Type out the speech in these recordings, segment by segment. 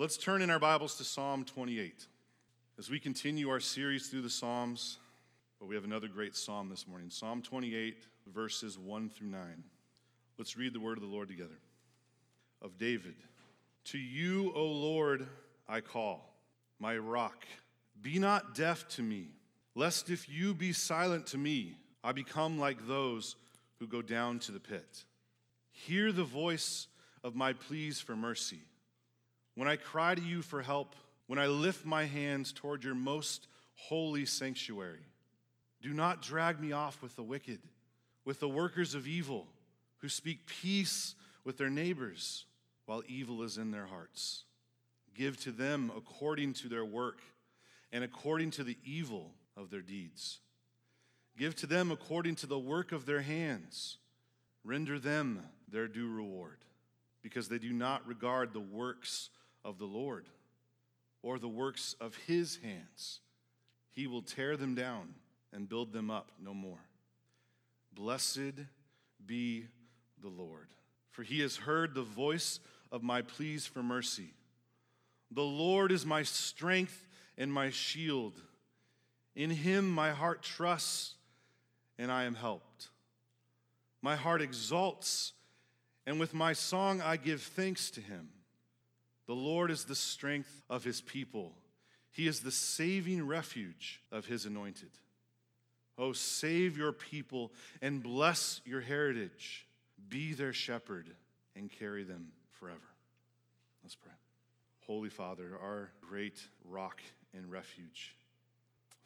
Let's turn in our Bibles to Psalm 28. As we continue our series through the Psalms, but we have another great psalm this morning Psalm 28, verses 1 through 9. Let's read the word of the Lord together. Of David To you, O Lord, I call, my rock. Be not deaf to me, lest if you be silent to me, I become like those who go down to the pit. Hear the voice of my pleas for mercy when I cry to you for help, when I lift my hands toward your most holy sanctuary, do not drag me off with the wicked, with the workers of evil, who speak peace with their neighbors while evil is in their hearts. Give to them according to their work and according to the evil of their deeds. Give to them according to the work of their hands. Render them their due reward, because they do not regard the works of the Lord or the works of his hands. He will tear them down and build them up no more. Blessed be the Lord, for he has heard the voice of my pleas for mercy. The Lord is my strength and my shield. In him my heart trusts, and I am helped. My heart exalts, and with my song I give thanks to him. The Lord is the strength of his people, he is the saving refuge of his anointed. Oh, save your people and bless your heritage. Be their shepherd and carry them forever. Let's pray. Holy Father, our great rock and refuge.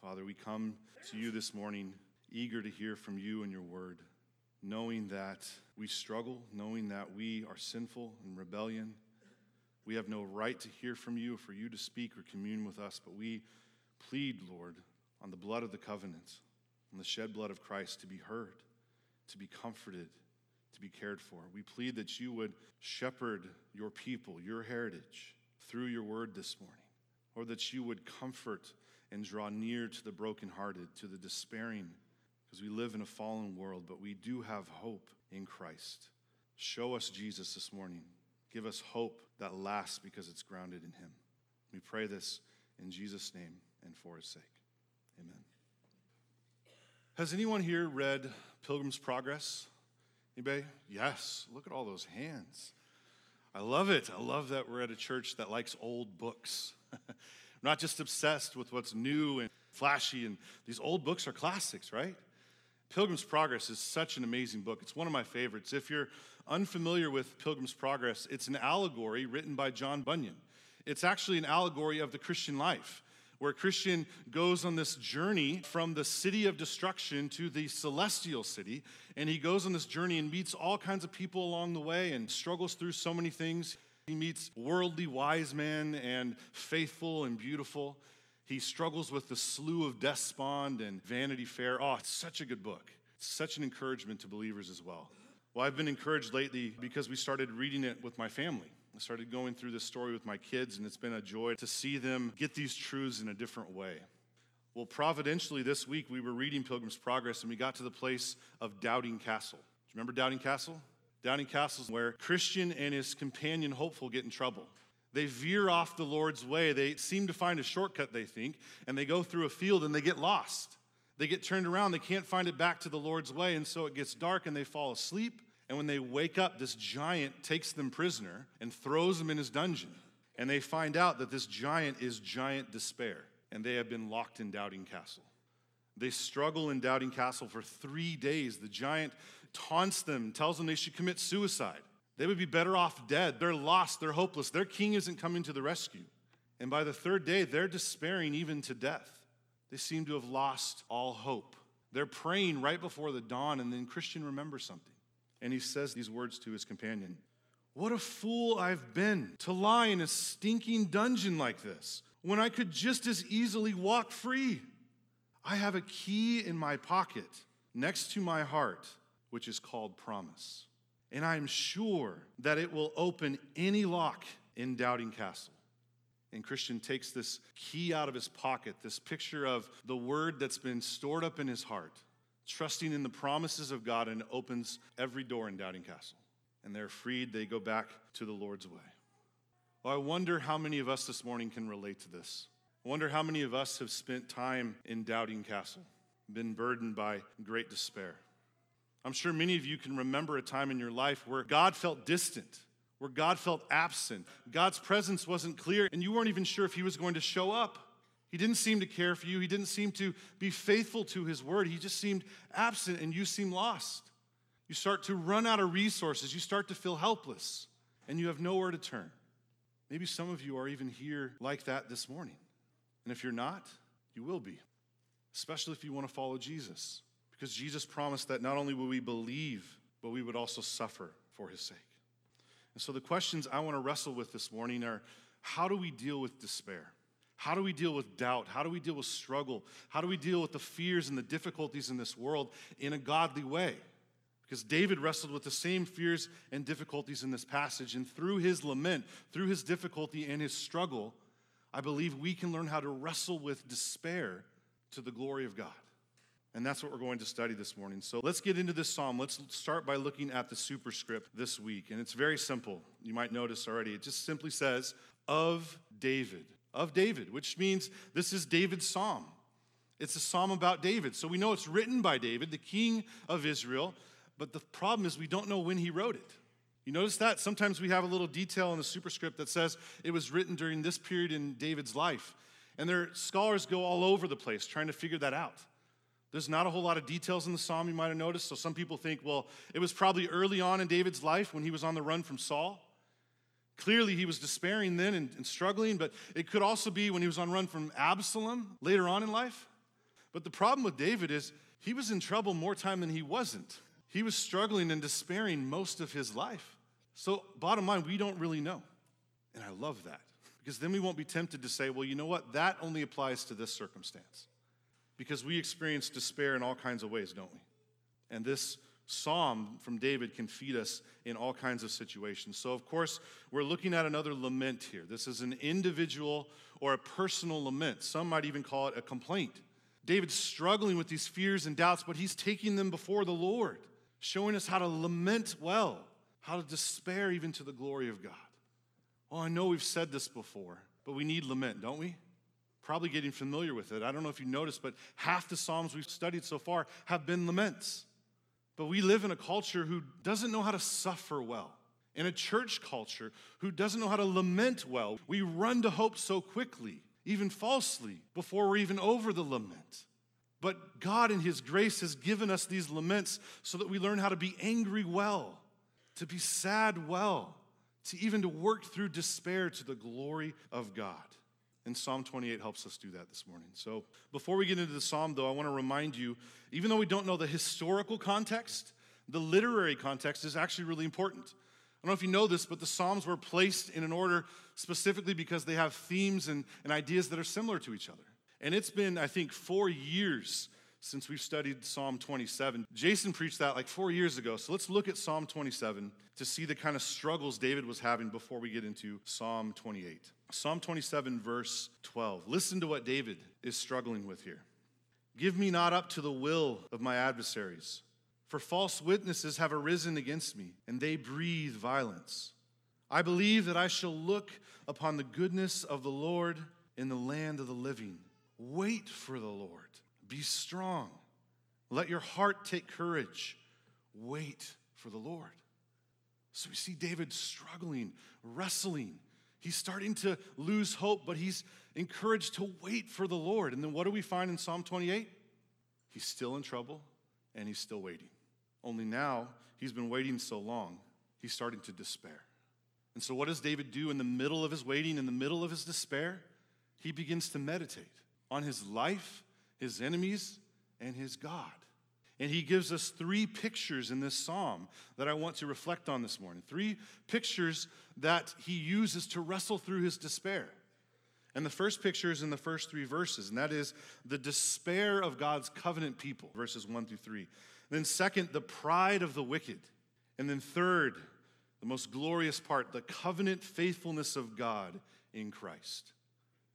Father, we come to you this morning eager to hear from you and your word, knowing that we struggle, knowing that we are sinful and rebellion we have no right to hear from you or for you to speak or commune with us, but we plead, Lord, on the blood of the covenant, on the shed blood of Christ to be heard, to be comforted, to be cared for. We plead that you would shepherd your people, your heritage, through your word this morning, or that you would comfort and draw near to the brokenhearted, to the despairing, because we live in a fallen world, but we do have hope in Christ. Show us Jesus this morning. Give us hope that lasts because it's grounded in Him. We pray this in Jesus' name and for His sake. Amen. Has anyone here read Pilgrim's Progress? Anybody? Yes. Look at all those hands. I love it. I love that we're at a church that likes old books. not just obsessed with what's new and flashy, and these old books are classics, right? Pilgrim's Progress is such an amazing book. It's one of my favorites. If you're unfamiliar with Pilgrim's Progress, it's an allegory written by John Bunyan. It's actually an allegory of the Christian life, where a Christian goes on this journey from the city of destruction to the celestial city. And he goes on this journey and meets all kinds of people along the way and struggles through so many things. He meets Worldly Wiseman and faithful and beautiful. He struggles with the slough of despond and Vanity Fair. Oh, it's such a good book. It's such an encouragement to believers as well. Well, I've been encouraged lately because we started reading it with my family. I started going through this story with my kids, and it's been a joy to see them get these truths in a different way. Well, providentially, this week we were reading Pilgrim's Progress, and we got to the place of Doubting Castle. Do you remember Doubting Castle? Doubting Castle is where Christian and his companion Hopeful get in trouble. They veer off the Lord's way. They seem to find a shortcut, they think, and they go through a field and they get lost. They get turned around. They can't find it back to the Lord's way. And so it gets dark and they fall asleep. And when they wake up, this giant takes them prisoner and throws them in his dungeon. And they find out that this giant is giant despair. And they have been locked in Doubting Castle. They struggle in Doubting Castle for three days. The giant taunts them, tells them they should commit suicide. They would be better off dead. They're lost. They're hopeless. Their king isn't coming to the rescue. And by the third day, they're despairing even to death. They seem to have lost all hope. They're praying right before the dawn, and then Christian remembers something. And he says these words to his companion What a fool I've been to lie in a stinking dungeon like this when I could just as easily walk free. I have a key in my pocket next to my heart, which is called promise. And I'm sure that it will open any lock in Doubting Castle. And Christian takes this key out of his pocket, this picture of the word that's been stored up in his heart, trusting in the promises of God, and opens every door in Doubting Castle. And they're freed, they go back to the Lord's way. I wonder how many of us this morning can relate to this. I wonder how many of us have spent time in Doubting Castle, been burdened by great despair. I'm sure many of you can remember a time in your life where God felt distant, where God felt absent. God's presence wasn't clear, and you weren't even sure if He was going to show up. He didn't seem to care for you. He didn't seem to be faithful to His word. He just seemed absent, and you seem lost. You start to run out of resources. You start to feel helpless, and you have nowhere to turn. Maybe some of you are even here like that this morning. And if you're not, you will be, especially if you want to follow Jesus. Because Jesus promised that not only will we believe, but we would also suffer for his sake. And so the questions I want to wrestle with this morning are how do we deal with despair? How do we deal with doubt? How do we deal with struggle? How do we deal with the fears and the difficulties in this world in a godly way? Because David wrestled with the same fears and difficulties in this passage. And through his lament, through his difficulty and his struggle, I believe we can learn how to wrestle with despair to the glory of God. And that's what we're going to study this morning. So let's get into this psalm. Let's start by looking at the superscript this week. And it's very simple. You might notice already. It just simply says, of David. Of David, which means this is David's psalm. It's a psalm about David. So we know it's written by David, the king of Israel. But the problem is we don't know when he wrote it. You notice that? Sometimes we have a little detail in the superscript that says it was written during this period in David's life. And there scholars go all over the place trying to figure that out. There's not a whole lot of details in the psalm you might have noticed. So some people think, well, it was probably early on in David's life when he was on the run from Saul. Clearly, he was despairing then and, and struggling, but it could also be when he was on run from Absalom later on in life. But the problem with David is he was in trouble more time than he wasn't. He was struggling and despairing most of his life. So, bottom line, we don't really know. And I love that because then we won't be tempted to say, well, you know what? That only applies to this circumstance. Because we experience despair in all kinds of ways, don't we? And this psalm from David can feed us in all kinds of situations. So, of course, we're looking at another lament here. This is an individual or a personal lament. Some might even call it a complaint. David's struggling with these fears and doubts, but he's taking them before the Lord showing us how to lament well, how to despair even to the glory of God. Well, I know we've said this before, but we need lament, don't we? Probably getting familiar with it. I don't know if you noticed, but half the Psalms we've studied so far have been laments. But we live in a culture who doesn't know how to suffer well, in a church culture who doesn't know how to lament well. We run to hope so quickly, even falsely, before we're even over the lament. But God, in His grace, has given us these laments so that we learn how to be angry well, to be sad well, to even to work through despair to the glory of God. And Psalm 28 helps us do that this morning. So before we get into the psalm, though, I want to remind you even though we don't know the historical context, the literary context is actually really important. I don't know if you know this, but the Psalms were placed in an order specifically because they have themes and, and ideas that are similar to each other. And it's been, I think, four years since we've studied Psalm 27. Jason preached that like four years ago. So let's look at Psalm 27 to see the kind of struggles David was having before we get into Psalm 28. Psalm 27, verse 12. Listen to what David is struggling with here. Give me not up to the will of my adversaries, for false witnesses have arisen against me, and they breathe violence. I believe that I shall look upon the goodness of the Lord in the land of the living. Wait for the Lord. Be strong. Let your heart take courage. Wait for the Lord. So we see David struggling, wrestling. He's starting to lose hope, but he's encouraged to wait for the Lord. And then what do we find in Psalm 28? He's still in trouble and he's still waiting. Only now, he's been waiting so long, he's starting to despair. And so, what does David do in the middle of his waiting, in the middle of his despair? He begins to meditate on his life, his enemies, and his God. And he gives us three pictures in this psalm that I want to reflect on this morning. Three pictures that he uses to wrestle through his despair. And the first picture is in the first three verses, and that is the despair of God's covenant people, verses one through three. Then, second, the pride of the wicked. And then, third, the most glorious part, the covenant faithfulness of God in Christ.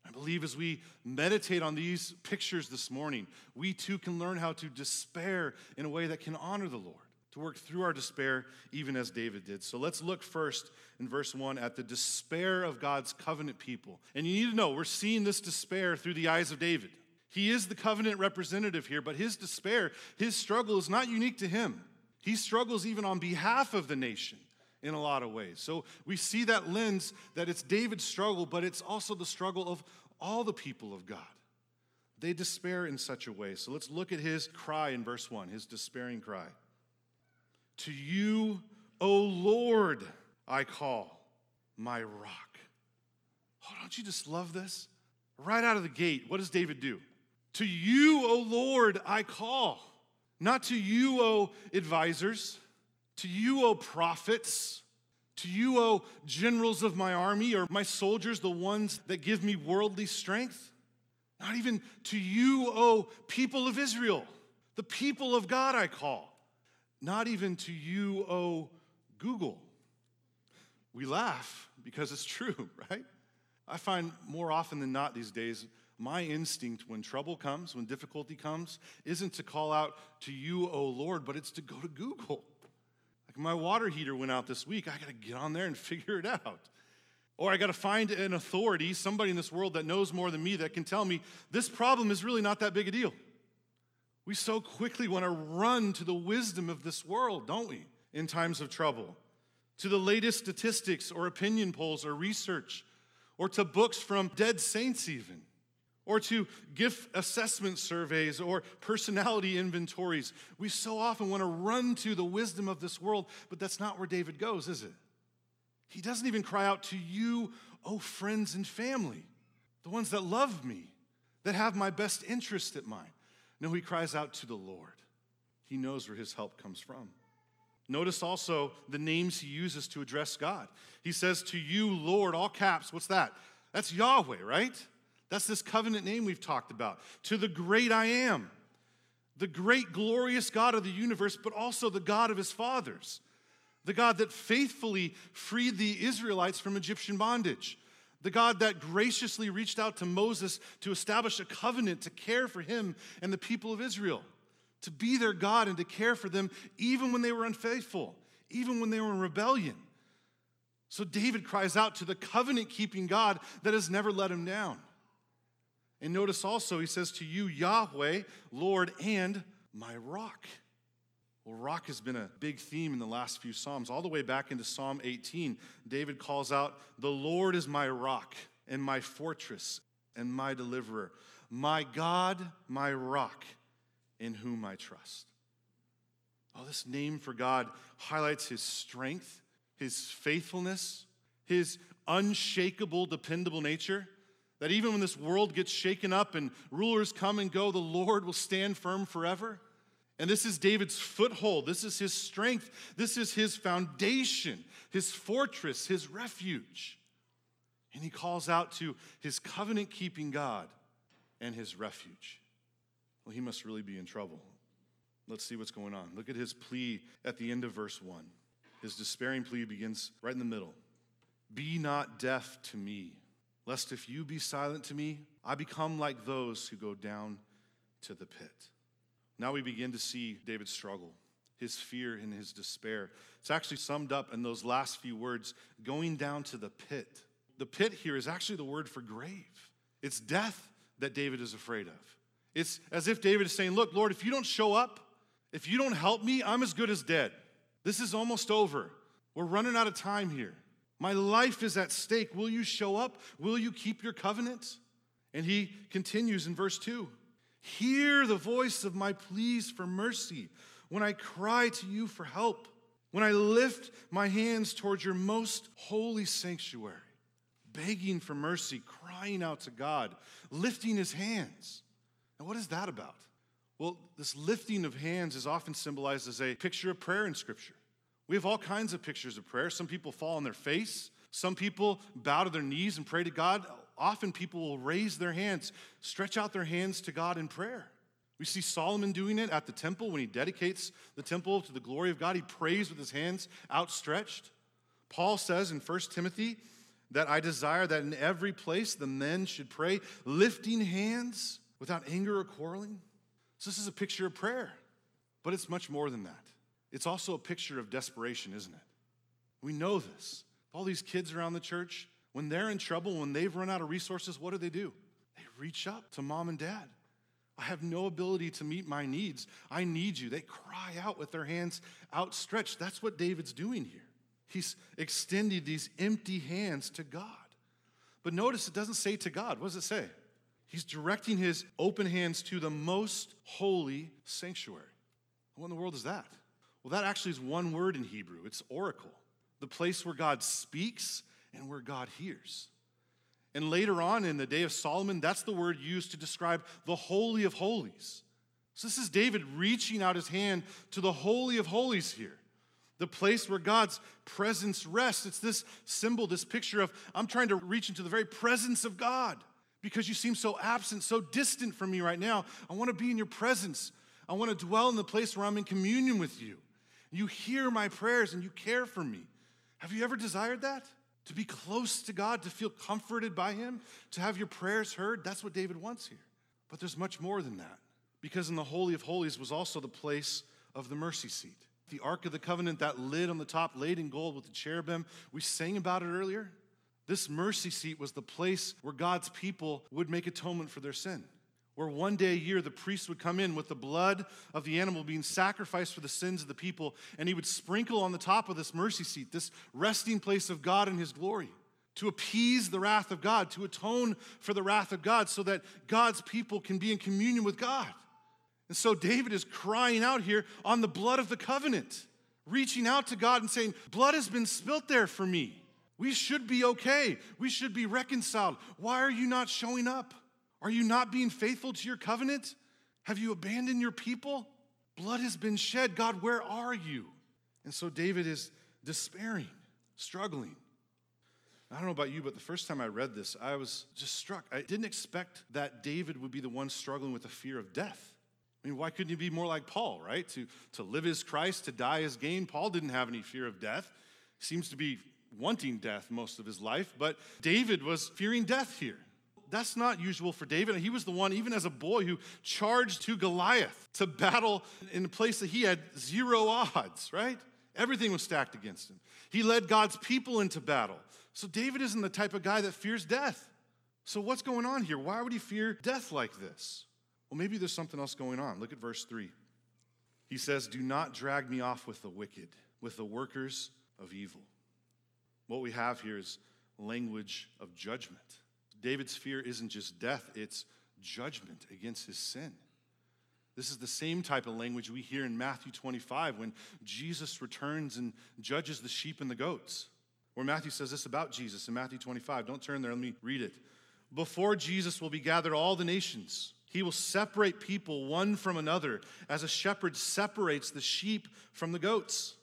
I believe as we meditate on these pictures this morning, we too can learn how to despair in a way that can honor the Lord. to work through our despair, even as David did. So let's look first in verse 1 at the despair of God's covenant people. And you need to know, we're seeing this despair through the eyes of David. He is the covenant representative here, but his despair, his struggle is not unique to him. He struggles even on behalf of the nation in a lot of ways. So we see that lens that it's David's struggle, but it's also the struggle of all the people of God. They despair in such a way. So let's look at his cry in verse 1, his despairing cry. To you, O Lord, I call, my rock. Oh, don't you just love this? Right out of the gate, what does David do? To you, O Lord, I call. Not to you, O advisors, to you, O prophets, to you, O generals of my army, or my soldiers, the ones that give me worldly strength. Not even to you, O people of Israel, the people of God I call. Not even to you, O Google. We laugh because it's true, right? I find more often than not these days, my instinct when trouble comes, when difficulty comes, isn't to call out to you, O Lord, but it's to go to Google. My water heater went out this week, I got to get on there and figure it out. Or I got to find an authority, somebody in this world that knows more than me that can tell me this problem is really not that big a deal. We so quickly want to run to the wisdom of this world, don't we, in times of trouble? To the latest statistics or opinion polls or research, or to books from dead saints, even or to gift assessment surveys or personality inventories. We so often want to run to the wisdom of this world, but that's not where David goes, is it? He doesn't even cry out to you, oh friends and family, the ones that love me, that have my best interest at mind. No, he cries out to the Lord. He knows where his help comes from. Notice also the names he uses to address God. He says, To you, Lord, all caps. What's that? That's Yahweh, right? That's this covenant name we've talked about. To the great I am, the great glorious God of the universe, but also the God of his fathers, the God that faithfully freed the Israelites from Egyptian bondage, the God that graciously reached out to Moses to establish a covenant to care for him and the people of Israel, to be their God and to care for them even when they were unfaithful, even when they were in rebellion. So David cries out to the covenant keeping God that has never let him down. And notice also, he says to you, Yahweh, Lord, and my rock. Well, rock has been a big theme in the last few Psalms. All the way back into Psalm 18, David calls out, The Lord is my rock and my fortress and my deliverer, my God, my rock, in whom I trust. Oh, this name for God highlights his strength, his faithfulness, his unshakable, dependable nature. That even when this world gets shaken up and rulers come and go, the Lord will stand firm forever. And this is David's foothold. This is his strength. This is his foundation, his fortress, his refuge. And he calls out to his covenant keeping God and his refuge. Well, he must really be in trouble. Let's see what's going on. Look at his plea at the end of verse 1. His despairing plea begins right in the middle Be not deaf to me lest if you be silent to me, I become like those who go down to the pit. Now we begin to see David's struggle, his fear and his despair. It's actually summed up in those last few words going down to the pit. The pit here is actually the word for grave. It's death that David is afraid of. It's as if David is saying, Look, Lord, if you don't show up, if you don't help me, I'm as good as dead. This is almost over. We're running out of time here. My life is at stake. Will you show up? Will you keep your covenant? And he continues in verse 2 Hear the voice of my pleas for mercy when I cry to you for help, when I lift my hands towards your most holy sanctuary, begging for mercy, crying out to God, lifting his hands. Now, what is that about? Well, this lifting of hands is often symbolized as a picture of prayer in Scripture. We have all kinds of pictures of prayer. Some people fall on their face, some people bow to their knees and pray to God. Often people will raise their hands, stretch out their hands to God in prayer. We see Solomon doing it at the temple when he dedicates the temple to the glory of God. He prays with his hands outstretched. Paul says in 1 Timothy that I desire that in every place the men should pray, lifting hands without anger or quarreling. So, this is a picture of prayer, but it's much more than that. It's also a picture of desperation, isn't it? We know this. All these kids around the church, when they're in trouble, when they've run out of resources, what do they do? They reach up to mom and dad. I have no ability to meet my needs. I need you. They cry out with their hands outstretched. That's what David's doing here. He's extending these empty hands to God. But notice it doesn't say to God. What does it say? He's directing his open hands to the most holy sanctuary. What in the world is that? Well, that actually is one word in Hebrew it's oracle, the place where God speaks and where God hears. And later on in the day of Solomon, that's the word used to describe the Holy of Holies. So this is David reaching out his hand to the Holy of Holies here, the place where God's presence rests. It's this symbol, this picture of I'm trying to reach into the very presence of God because you seem so absent, so distant from me right now. I want to be in your presence. I want to dwell in the place where I'm in communion with you. You hear my prayers and you care for me. Have you ever desired that? To be close to God, to feel comforted by Him, to have your prayers heard? That's what David wants here. But there's much more than that. Because in the Holy of Holies was also the place of the mercy seat. The Ark of the Covenant, that lid on the top, laid in gold with the cherubim. We sang about it earlier. This mercy seat was the place where God's people would make atonement for their sin. Where one day a year the priest would come in with the blood of the animal being sacrificed for the sins of the people, and he would sprinkle on the top of this mercy seat, this resting place of God in his glory, to appease the wrath of God, to atone for the wrath of God, so that God's people can be in communion with God. And so David is crying out here on the blood of the covenant, reaching out to God and saying, Blood has been spilt there for me. We should be okay. We should be reconciled. Why are you not showing up? Are you not being faithful to your covenant? Have you abandoned your people? Blood has been shed. God, where are you? And so David is despairing, struggling. I don't know about you, but the first time I read this, I was just struck. I didn't expect that David would be the one struggling with the fear of death. I mean, why couldn't he be more like Paul, right? To, to live as Christ, to die as gain. Paul didn't have any fear of death. Seems to be wanting death most of his life, but David was fearing death here. That's not usual for David. He was the one, even as a boy, who charged to Goliath to battle in a place that he had zero odds, right? Everything was stacked against him. He led God's people into battle. So David isn't the type of guy that fears death. So what's going on here? Why would he fear death like this? Well, maybe there's something else going on. Look at verse 3. He says, Do not drag me off with the wicked, with the workers of evil. What we have here is language of judgment. David's fear isn't just death, it's judgment against his sin. This is the same type of language we hear in Matthew 25 when Jesus returns and judges the sheep and the goats. Where Matthew says this about Jesus in Matthew 25. Don't turn there, let me read it. Before Jesus will be gathered all the nations, he will separate people one from another as a shepherd separates the sheep from the goats.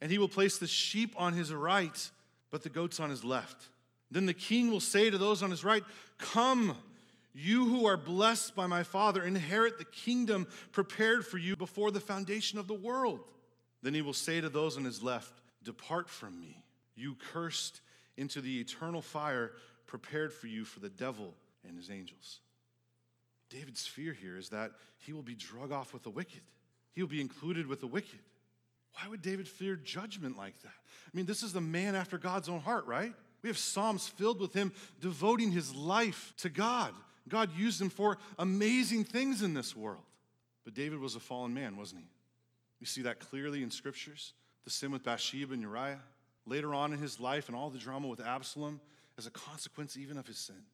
And he will place the sheep on his right but the goats on his left. Then the king will say to those on his right, Come, you who are blessed by my Father, inherit the kingdom prepared for you before the foundation of the world. Then he will say to those on his left, Depart from me, you cursed, into the eternal fire prepared for you for the devil and his angels. David's fear here is that he will be drug off with the wicked, he will be included with the wicked. Why would David fear judgment like that? I mean, this is the man after God's own heart, right? We have Psalms filled with him devoting his life to God. God used him for amazing things in this world. But David was a fallen man, wasn't he? We see that clearly in scriptures the sin with Bathsheba and Uriah, later on in his life, and all the drama with Absalom as a consequence even of his sin.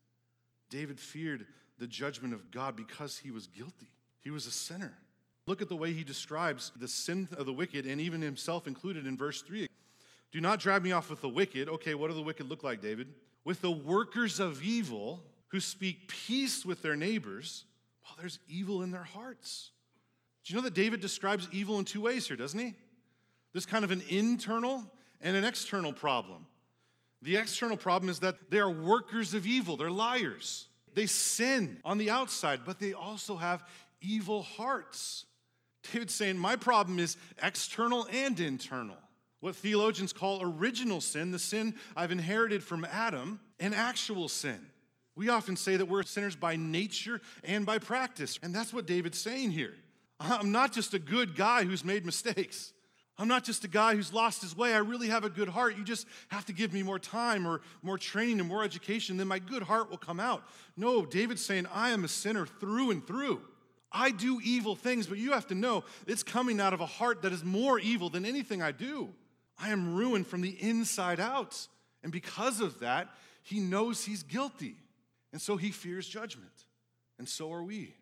David feared the judgment of God because he was guilty, he was a sinner. Look at the way he describes the sin of the wicked and even himself included in verse 3. Do not drag me off with the wicked. Okay, what do the wicked look like, David? With the workers of evil who speak peace with their neighbors while there's evil in their hearts. Do you know that David describes evil in two ways here, doesn't he? There's kind of an internal and an external problem. The external problem is that they are workers of evil, they're liars. They sin on the outside, but they also have evil hearts. David's saying, My problem is external and internal. What theologians call original sin, the sin I've inherited from Adam, and actual sin. We often say that we're sinners by nature and by practice. And that's what David's saying here. I'm not just a good guy who's made mistakes. I'm not just a guy who's lost his way. I really have a good heart. You just have to give me more time or more training and more education, then my good heart will come out. No, David's saying, I am a sinner through and through. I do evil things, but you have to know it's coming out of a heart that is more evil than anything I do. I am ruined from the inside out. And because of that, he knows he's guilty. And so he fears judgment. And so are we.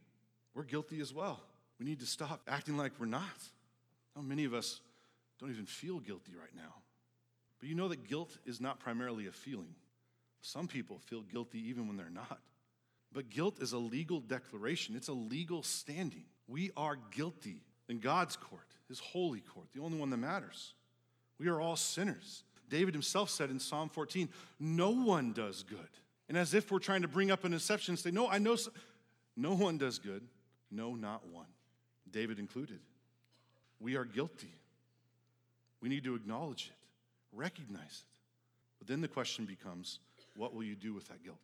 We're guilty as well. We need to stop acting like we're not. How many of us don't even feel guilty right now? But you know that guilt is not primarily a feeling. Some people feel guilty even when they're not. But guilt is a legal declaration, it's a legal standing. We are guilty in God's court, His holy court, the only one that matters. We are all sinners. David himself said in Psalm 14, No one does good. And as if we're trying to bring up an exception say, No, I know so. no one does good. No, not one. David included. We are guilty. We need to acknowledge it, recognize it. But then the question becomes what will you do with that guilt?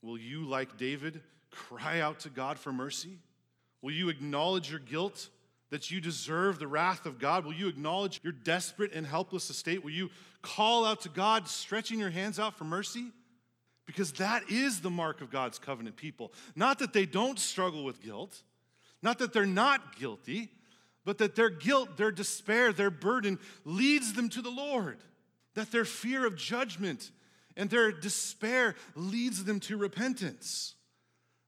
Will you, like David, cry out to God for mercy? Will you acknowledge your guilt, that you deserve the wrath of God? Will you acknowledge your desperate and helpless estate? Will you call out to God, stretching your hands out for mercy? Because that is the mark of God's covenant people. Not that they don't struggle with guilt, not that they're not guilty, but that their guilt, their despair, their burden leads them to the Lord. That their fear of judgment and their despair leads them to repentance.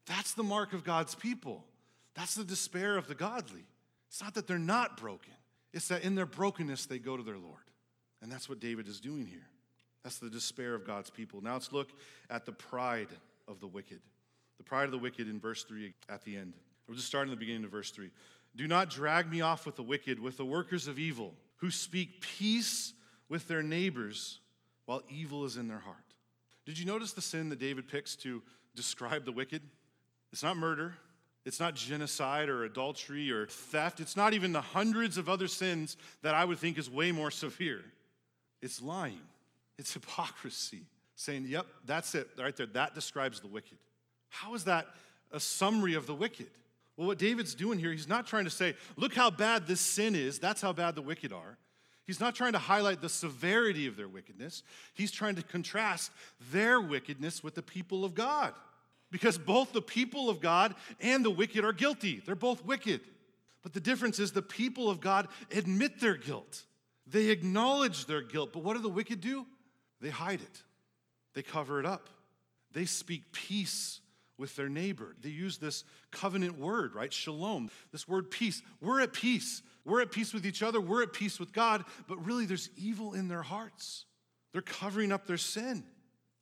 That's the mark of God's people. That's the despair of the godly. It's not that they're not broken, it's that in their brokenness they go to their Lord. And that's what David is doing here. That's the despair of God's people. Now let's look at the pride of the wicked. The pride of the wicked in verse 3 at the end. We'll just start in the beginning of verse 3. Do not drag me off with the wicked, with the workers of evil, who speak peace with their neighbors while evil is in their heart. Did you notice the sin that David picks to describe the wicked? It's not murder, it's not genocide or adultery or theft, it's not even the hundreds of other sins that I would think is way more severe. It's lying, it's hypocrisy, saying, Yep, that's it right there. That describes the wicked. How is that a summary of the wicked? Well, what David's doing here, he's not trying to say, Look how bad this sin is, that's how bad the wicked are. He's not trying to highlight the severity of their wickedness. He's trying to contrast their wickedness with the people of God. Because both the people of God and the wicked are guilty. They're both wicked. But the difference is the people of God admit their guilt. They acknowledge their guilt. But what do the wicked do? They hide it, they cover it up. They speak peace with their neighbor. They use this covenant word, right? Shalom. This word peace. We're at peace. We're at peace with each other, we're at peace with God, but really there's evil in their hearts. They're covering up their sin.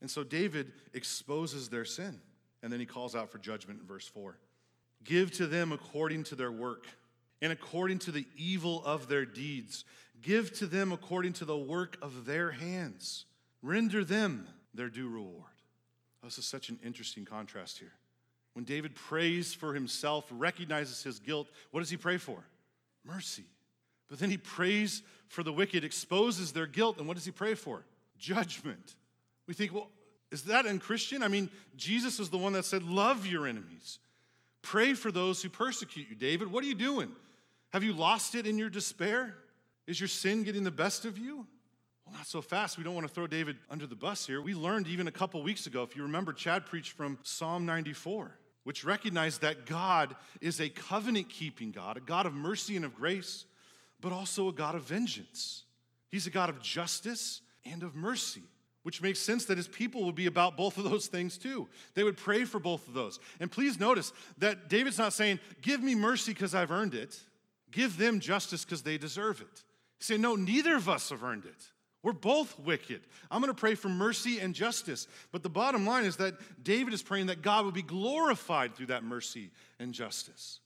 And so David exposes their sin. And then he calls out for judgment in verse 4. Give to them according to their work and according to the evil of their deeds. Give to them according to the work of their hands. Render them their due reward. Oh, this is such an interesting contrast here. When David prays for himself, recognizes his guilt, what does he pray for? mercy. But then he prays for the wicked, exposes their guilt, and what does he pray for? Judgment. We think, well, is that unchristian? I mean, Jesus is the one that said, Love your enemies. Pray for those who persecute you. David, what are you doing? Have you lost it in your despair? Is your sin getting the best of you? Well, not so fast. We don't want to throw David under the bus here. We learned even a couple weeks ago, if you remember, Chad preached from Psalm 94 which recognized that God is a covenant keeping God, a God of mercy and of grace, but also a God of vengeance. He's a God of justice and of mercy, which makes sense that his people would be about both of those things too. They would pray for both of those. And please notice that David's not saying, Give me mercy because I've earned it, give them justice because they deserve it. He's saying, No, neither of us have earned it. We're both wicked. I'm going to pray for mercy and justice. But the bottom line is that David is praying that God would be glorified through that mercy and justice.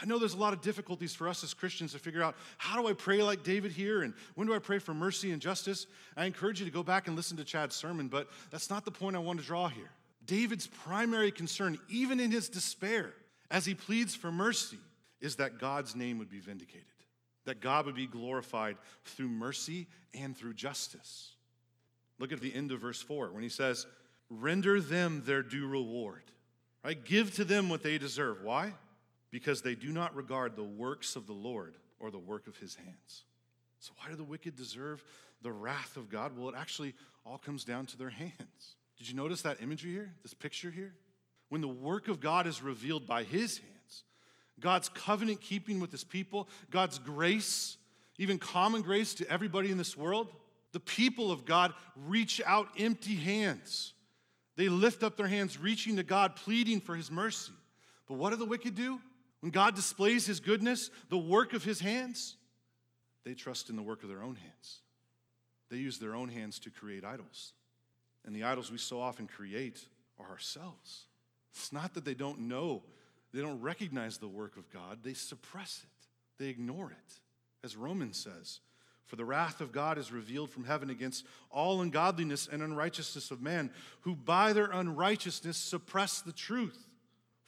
I know there's a lot of difficulties for us as Christians to figure out how do I pray like David here and when do I pray for mercy and justice? I encourage you to go back and listen to Chad's sermon, but that's not the point I want to draw here. David's primary concern, even in his despair, as he pleads for mercy, is that God's name would be vindicated that God would be glorified through mercy and through justice. Look at the end of verse 4 when he says, Render them their due reward. Right? Give to them what they deserve. Why? Because they do not regard the works of the Lord or the work of his hands. So, why do the wicked deserve the wrath of God? Well, it actually all comes down to their hands. Did you notice that imagery here, this picture here? When the work of God is revealed by his hands, God's covenant keeping with his people, God's grace, even common grace to everybody in this world, the people of God reach out empty hands. They lift up their hands, reaching to God, pleading for his mercy. But what do the wicked do? When God displays his goodness, the work of his hands, they trust in the work of their own hands. They use their own hands to create idols. And the idols we so often create are ourselves. It's not that they don't know, they don't recognize the work of God, they suppress it, they ignore it. As Romans says, for the wrath of God is revealed from heaven against all ungodliness and unrighteousness of man, who by their unrighteousness suppress the truth.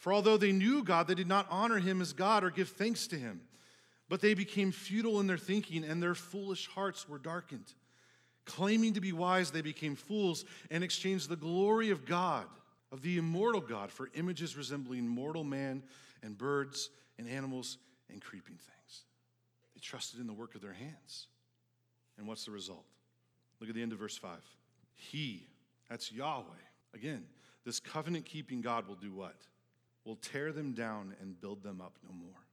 For although they knew God, they did not honor him as God or give thanks to him. But they became futile in their thinking, and their foolish hearts were darkened. Claiming to be wise, they became fools and exchanged the glory of God, of the immortal God, for images resembling mortal man and birds and animals and creeping things. They trusted in the work of their hands. And what's the result? Look at the end of verse 5. He, that's Yahweh. Again, this covenant keeping God will do what? Will tear them down and build them up no more.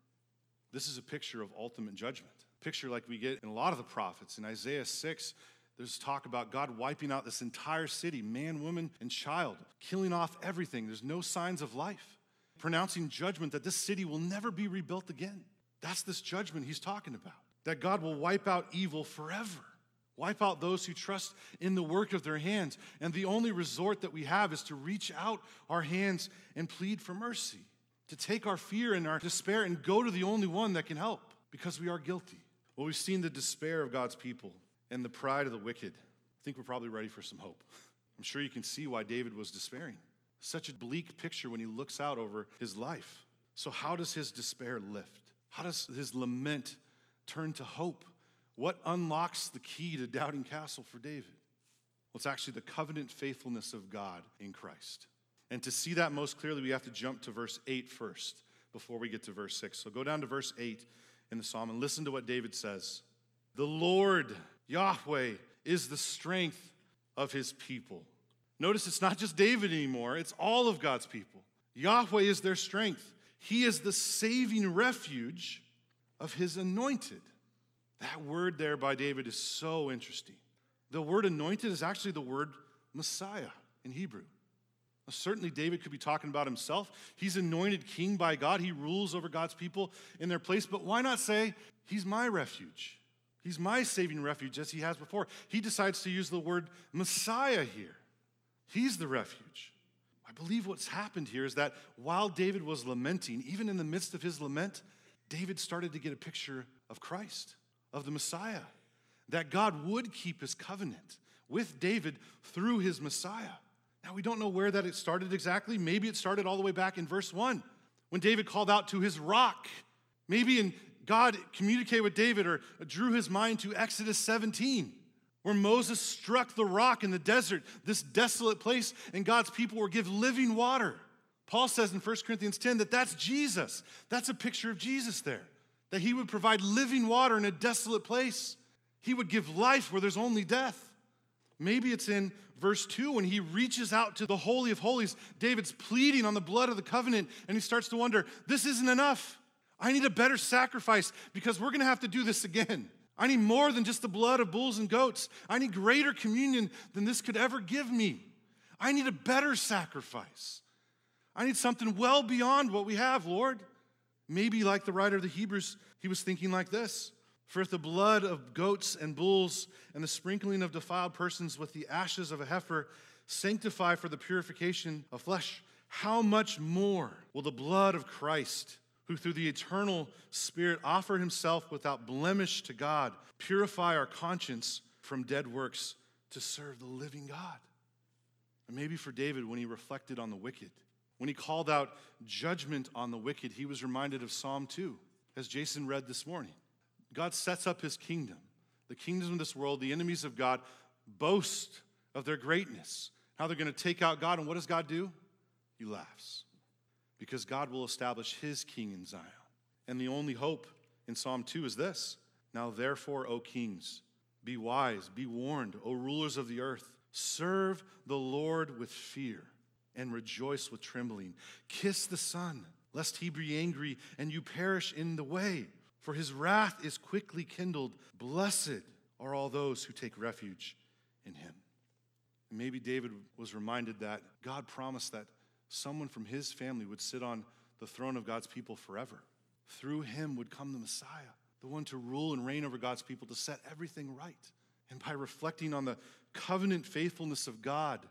This is a picture of ultimate judgment. Picture like we get in a lot of the prophets. In Isaiah 6, there's talk about God wiping out this entire city, man, woman, and child, killing off everything. There's no signs of life, pronouncing judgment that this city will never be rebuilt again. That's this judgment he's talking about that God will wipe out evil forever, wipe out those who trust in the work of their hands. And the only resort that we have is to reach out our hands and plead for mercy, to take our fear and our despair and go to the only one that can help because we are guilty. Well, we've seen the despair of God's people and the pride of the wicked. I think we're probably ready for some hope. I'm sure you can see why David was despairing. Such a bleak picture when he looks out over his life. So, how does his despair lift? How does his lament turn to hope. What unlocks the key to Doubting Castle for David? Well, it's actually the covenant faithfulness of God in Christ. And to see that most clearly, we have to jump to verse 8 first before we get to verse 6. So go down to verse 8 in the psalm and listen to what David says The Lord, Yahweh, is the strength of his people. Notice it's not just David anymore, it's all of God's people. Yahweh is their strength. He is the saving refuge of his anointed. That word there by David is so interesting. The word anointed is actually the word Messiah in Hebrew. Now, certainly, David could be talking about himself. He's anointed king by God, he rules over God's people in their place. But why not say, He's my refuge? He's my saving refuge, as he has before. He decides to use the word Messiah here. He's the refuge. I believe what's happened here is that while David was lamenting, even in the midst of his lament, David started to get a picture of Christ, of the Messiah, that God would keep his covenant with David through his Messiah. Now, we don't know where that it started exactly. Maybe it started all the way back in verse 1 when David called out to his rock. Maybe in God communicated with David or drew his mind to Exodus 17, where Moses struck the rock in the desert, this desolate place, and God's people were given living water. Paul says in 1 Corinthians 10 that that's Jesus. That's a picture of Jesus there. That he would provide living water in a desolate place. He would give life where there's only death. Maybe it's in verse 2 when he reaches out to the Holy of Holies. David's pleading on the blood of the covenant, and he starts to wonder this isn't enough. I need a better sacrifice because we're going to have to do this again. I need more than just the blood of bulls and goats. I need greater communion than this could ever give me. I need a better sacrifice. I need something well beyond what we have, Lord. Maybe, like the writer of the Hebrews, he was thinking like this For if the blood of goats and bulls and the sprinkling of defiled persons with the ashes of a heifer sanctify for the purification of flesh, how much more will the blood of Christ, who through the eternal Spirit offered himself without blemish to God, purify our conscience from dead works to serve the living God? And maybe for David, when he reflected on the wicked, when he called out judgment on the wicked, he was reminded of Psalm 2, as Jason read this morning. God sets up his kingdom. The kingdoms of this world, the enemies of God, boast of their greatness, how they're going to take out God. And what does God do? He laughs because God will establish his king in Zion. And the only hope in Psalm 2 is this Now, therefore, O kings, be wise, be warned, O rulers of the earth. Serve the Lord with fear and rejoice with trembling. Kiss the Son, lest he be angry and you perish in the way, for his wrath is quickly kindled. Blessed are all those who take refuge in him. Maybe David was reminded that God promised that someone from his family would sit on the throne of God's people forever. Through him would come the Messiah, the one to rule and reign over God's people, to set everything right. And by reflecting on the covenant faithfulness of God,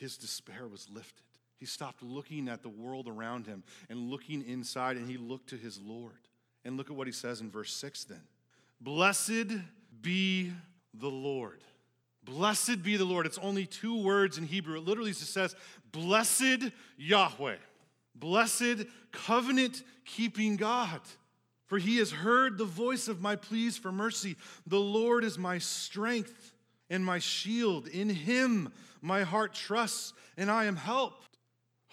his despair was lifted. He stopped looking at the world around him and looking inside, and he looked to his Lord. And look at what he says in verse 6 then Blessed be the Lord. Blessed be the Lord. It's only two words in Hebrew. It literally just says, Blessed Yahweh. Blessed covenant keeping God. For he has heard the voice of my pleas for mercy. The Lord is my strength and my shield. In him my heart trusts, and I am helped.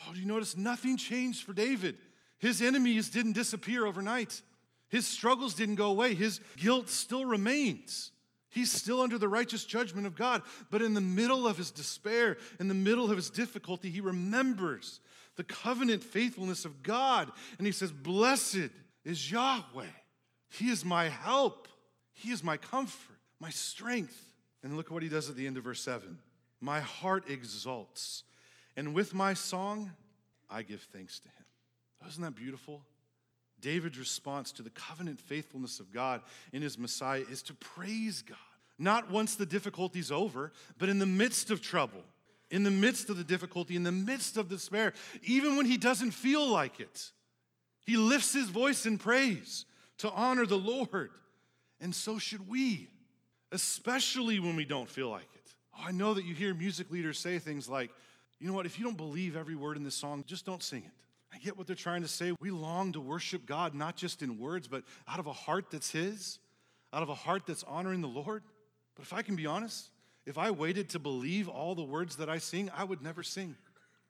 Oh, do you notice nothing changed for David? His enemies didn't disappear overnight. His struggles didn't go away. His guilt still remains. He's still under the righteous judgment of God. But in the middle of his despair, in the middle of his difficulty, he remembers the covenant faithfulness of God. And he says, Blessed is Yahweh. He is my help. He is my comfort, my strength. And look at what he does at the end of verse 7. My heart exalts, and with my song, I give thanks to him. Isn't that beautiful? David's response to the covenant faithfulness of God in his Messiah is to praise God. Not once the difficulty's over, but in the midst of trouble, in the midst of the difficulty, in the midst of despair, even when he doesn't feel like it. He lifts his voice in praise to honor the Lord. And so should we, especially when we don't feel like it. Oh, I know that you hear music leaders say things like, you know what, if you don't believe every word in this song, just don't sing it. I get what they're trying to say. We long to worship God, not just in words, but out of a heart that's His, out of a heart that's honoring the Lord. But if I can be honest, if I waited to believe all the words that I sing, I would never sing.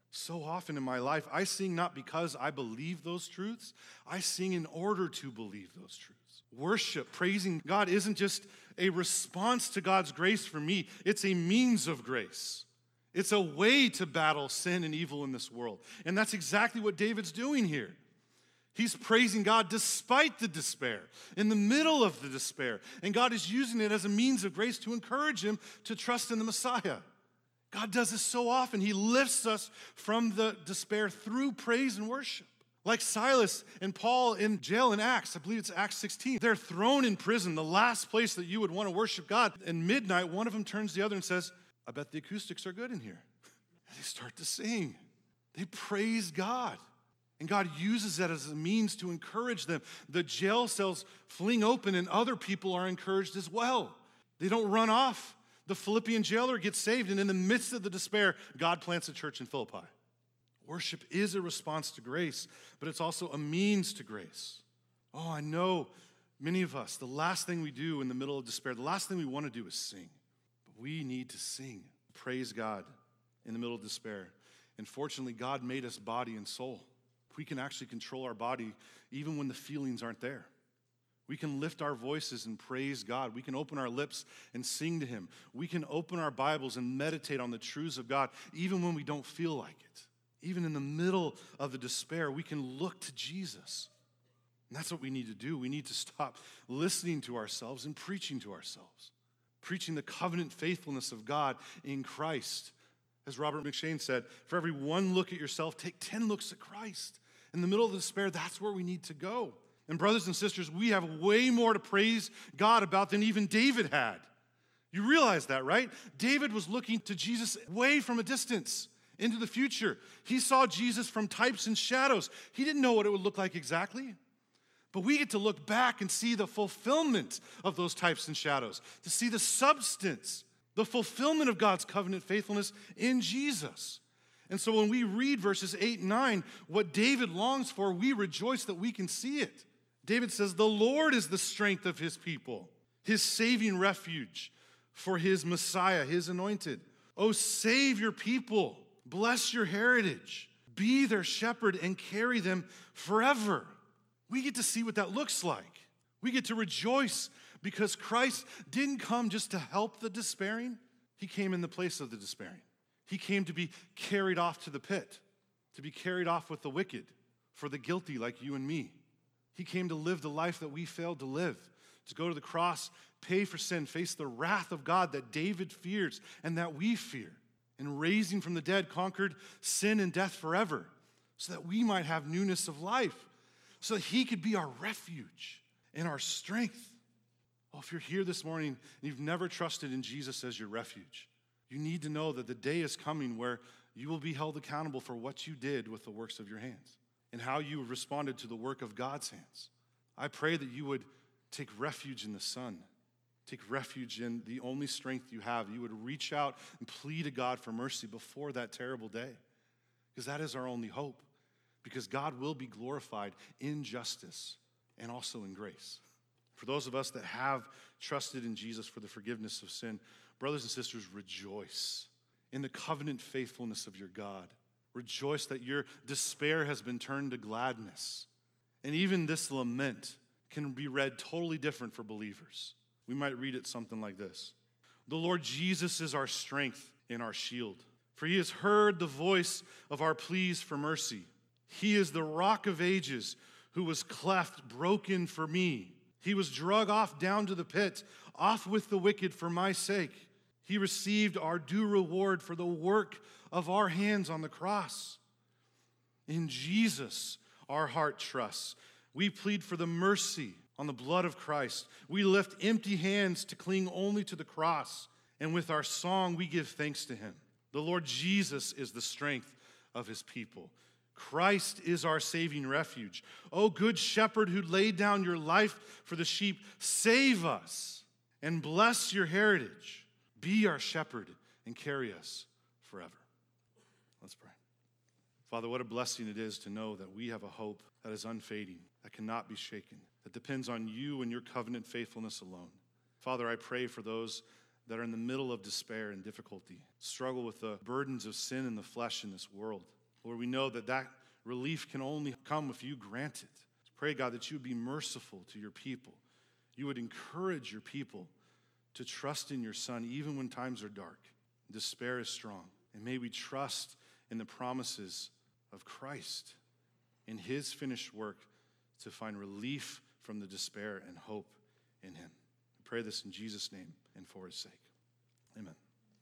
So often in my life, I sing not because I believe those truths, I sing in order to believe those truths. Worship, praising God, isn't just a response to God's grace for me, it's a means of grace. It's a way to battle sin and evil in this world. And that's exactly what David's doing here. He's praising God despite the despair, in the middle of the despair. And God is using it as a means of grace to encourage him to trust in the Messiah. God does this so often. He lifts us from the despair through praise and worship. Like Silas and Paul in jail in Acts, I believe it's Acts 16. They're thrown in prison, the last place that you would want to worship God. And midnight, one of them turns the other and says, I bet the acoustics are good in here. And they start to sing. They praise God. And God uses that as a means to encourage them. The jail cells fling open, and other people are encouraged as well. They don't run off. The Philippian jailer gets saved, and in the midst of the despair, God plants a church in Philippi. Worship is a response to grace, but it's also a means to grace. Oh, I know many of us, the last thing we do in the middle of despair, the last thing we want to do is sing. But we need to sing, praise God in the middle of despair. And fortunately, God made us body and soul we can actually control our body even when the feelings aren't there. We can lift our voices and praise God. We can open our lips and sing to Him. We can open our Bibles and meditate on the truths of God even when we don't feel like it. Even in the middle of the despair, we can look to Jesus. And that's what we need to do. We need to stop listening to ourselves and preaching to ourselves, preaching the covenant faithfulness of God in Christ. As Robert McCheyne said, for every one look at yourself, take 10 looks at Christ. In the middle of the despair, that's where we need to go. And, brothers and sisters, we have way more to praise God about than even David had. You realize that, right? David was looking to Jesus way from a distance into the future. He saw Jesus from types and shadows. He didn't know what it would look like exactly. But we get to look back and see the fulfillment of those types and shadows, to see the substance, the fulfillment of God's covenant faithfulness in Jesus. And so when we read verses 8 and 9, what David longs for, we rejoice that we can see it. David says, The Lord is the strength of his people, his saving refuge for his Messiah, his anointed. Oh, save your people, bless your heritage, be their shepherd, and carry them forever. We get to see what that looks like. We get to rejoice Because Christ didn't come just to help the despairing, He came in the place of the despairing. He came to be carried off to the pit, to be carried off with the wicked, for the guilty like you and me. He came to live the life that we failed to live, to go to the cross, pay for sin, face the wrath of God that David fears and that we fear, and raising from the dead, conquered sin and death forever, so that we might have newness of life, so that He could be our refuge and our strength. Oh, if you're here this morning and you've never trusted in Jesus as your refuge, you need to know that the day is coming where you will be held accountable for what you did with the works of your hands and how you responded to the work of God's hands. I pray that you would take refuge in the Son, take refuge in the only strength you have. You would reach out and plead to God for mercy before that terrible day, because that is our only hope, because God will be glorified in justice and also in grace. For those of us that have trusted in Jesus for the forgiveness of sin, brothers and sisters, rejoice in the covenant faithfulness of your God. Rejoice that your despair has been turned to gladness. And even this lament can be read totally different for believers. We might read it something like this The Lord Jesus is our strength and our shield, for he has heard the voice of our pleas for mercy. He is the rock of ages who was cleft, broken for me. He was drug off down to the pit, off with the wicked for my sake. He received our due reward for the work of our hands on the cross. In Jesus, our heart trusts. We plead for the mercy on the blood of Christ. We lift empty hands to cling only to the cross. And with our song, we give thanks to him. The Lord Jesus is the strength of his people. Christ is our saving refuge. O good shepherd who laid down your life for the sheep, save us and bless your heritage. Be our shepherd and carry us forever. Let's pray. Father, what a blessing it is to know that we have a hope that is unfading, that cannot be shaken, that depends on you and your covenant faithfulness alone. Father, I pray for those that are in the middle of despair and difficulty, struggle with the burdens of sin and the flesh in this world. Lord, we know that that relief can only come if you grant it. Pray, God, that you would be merciful to your people. You would encourage your people to trust in your Son even when times are dark, despair is strong. And may we trust in the promises of Christ, in his finished work to find relief from the despair and hope in him. I pray this in Jesus' name and for his sake. Amen.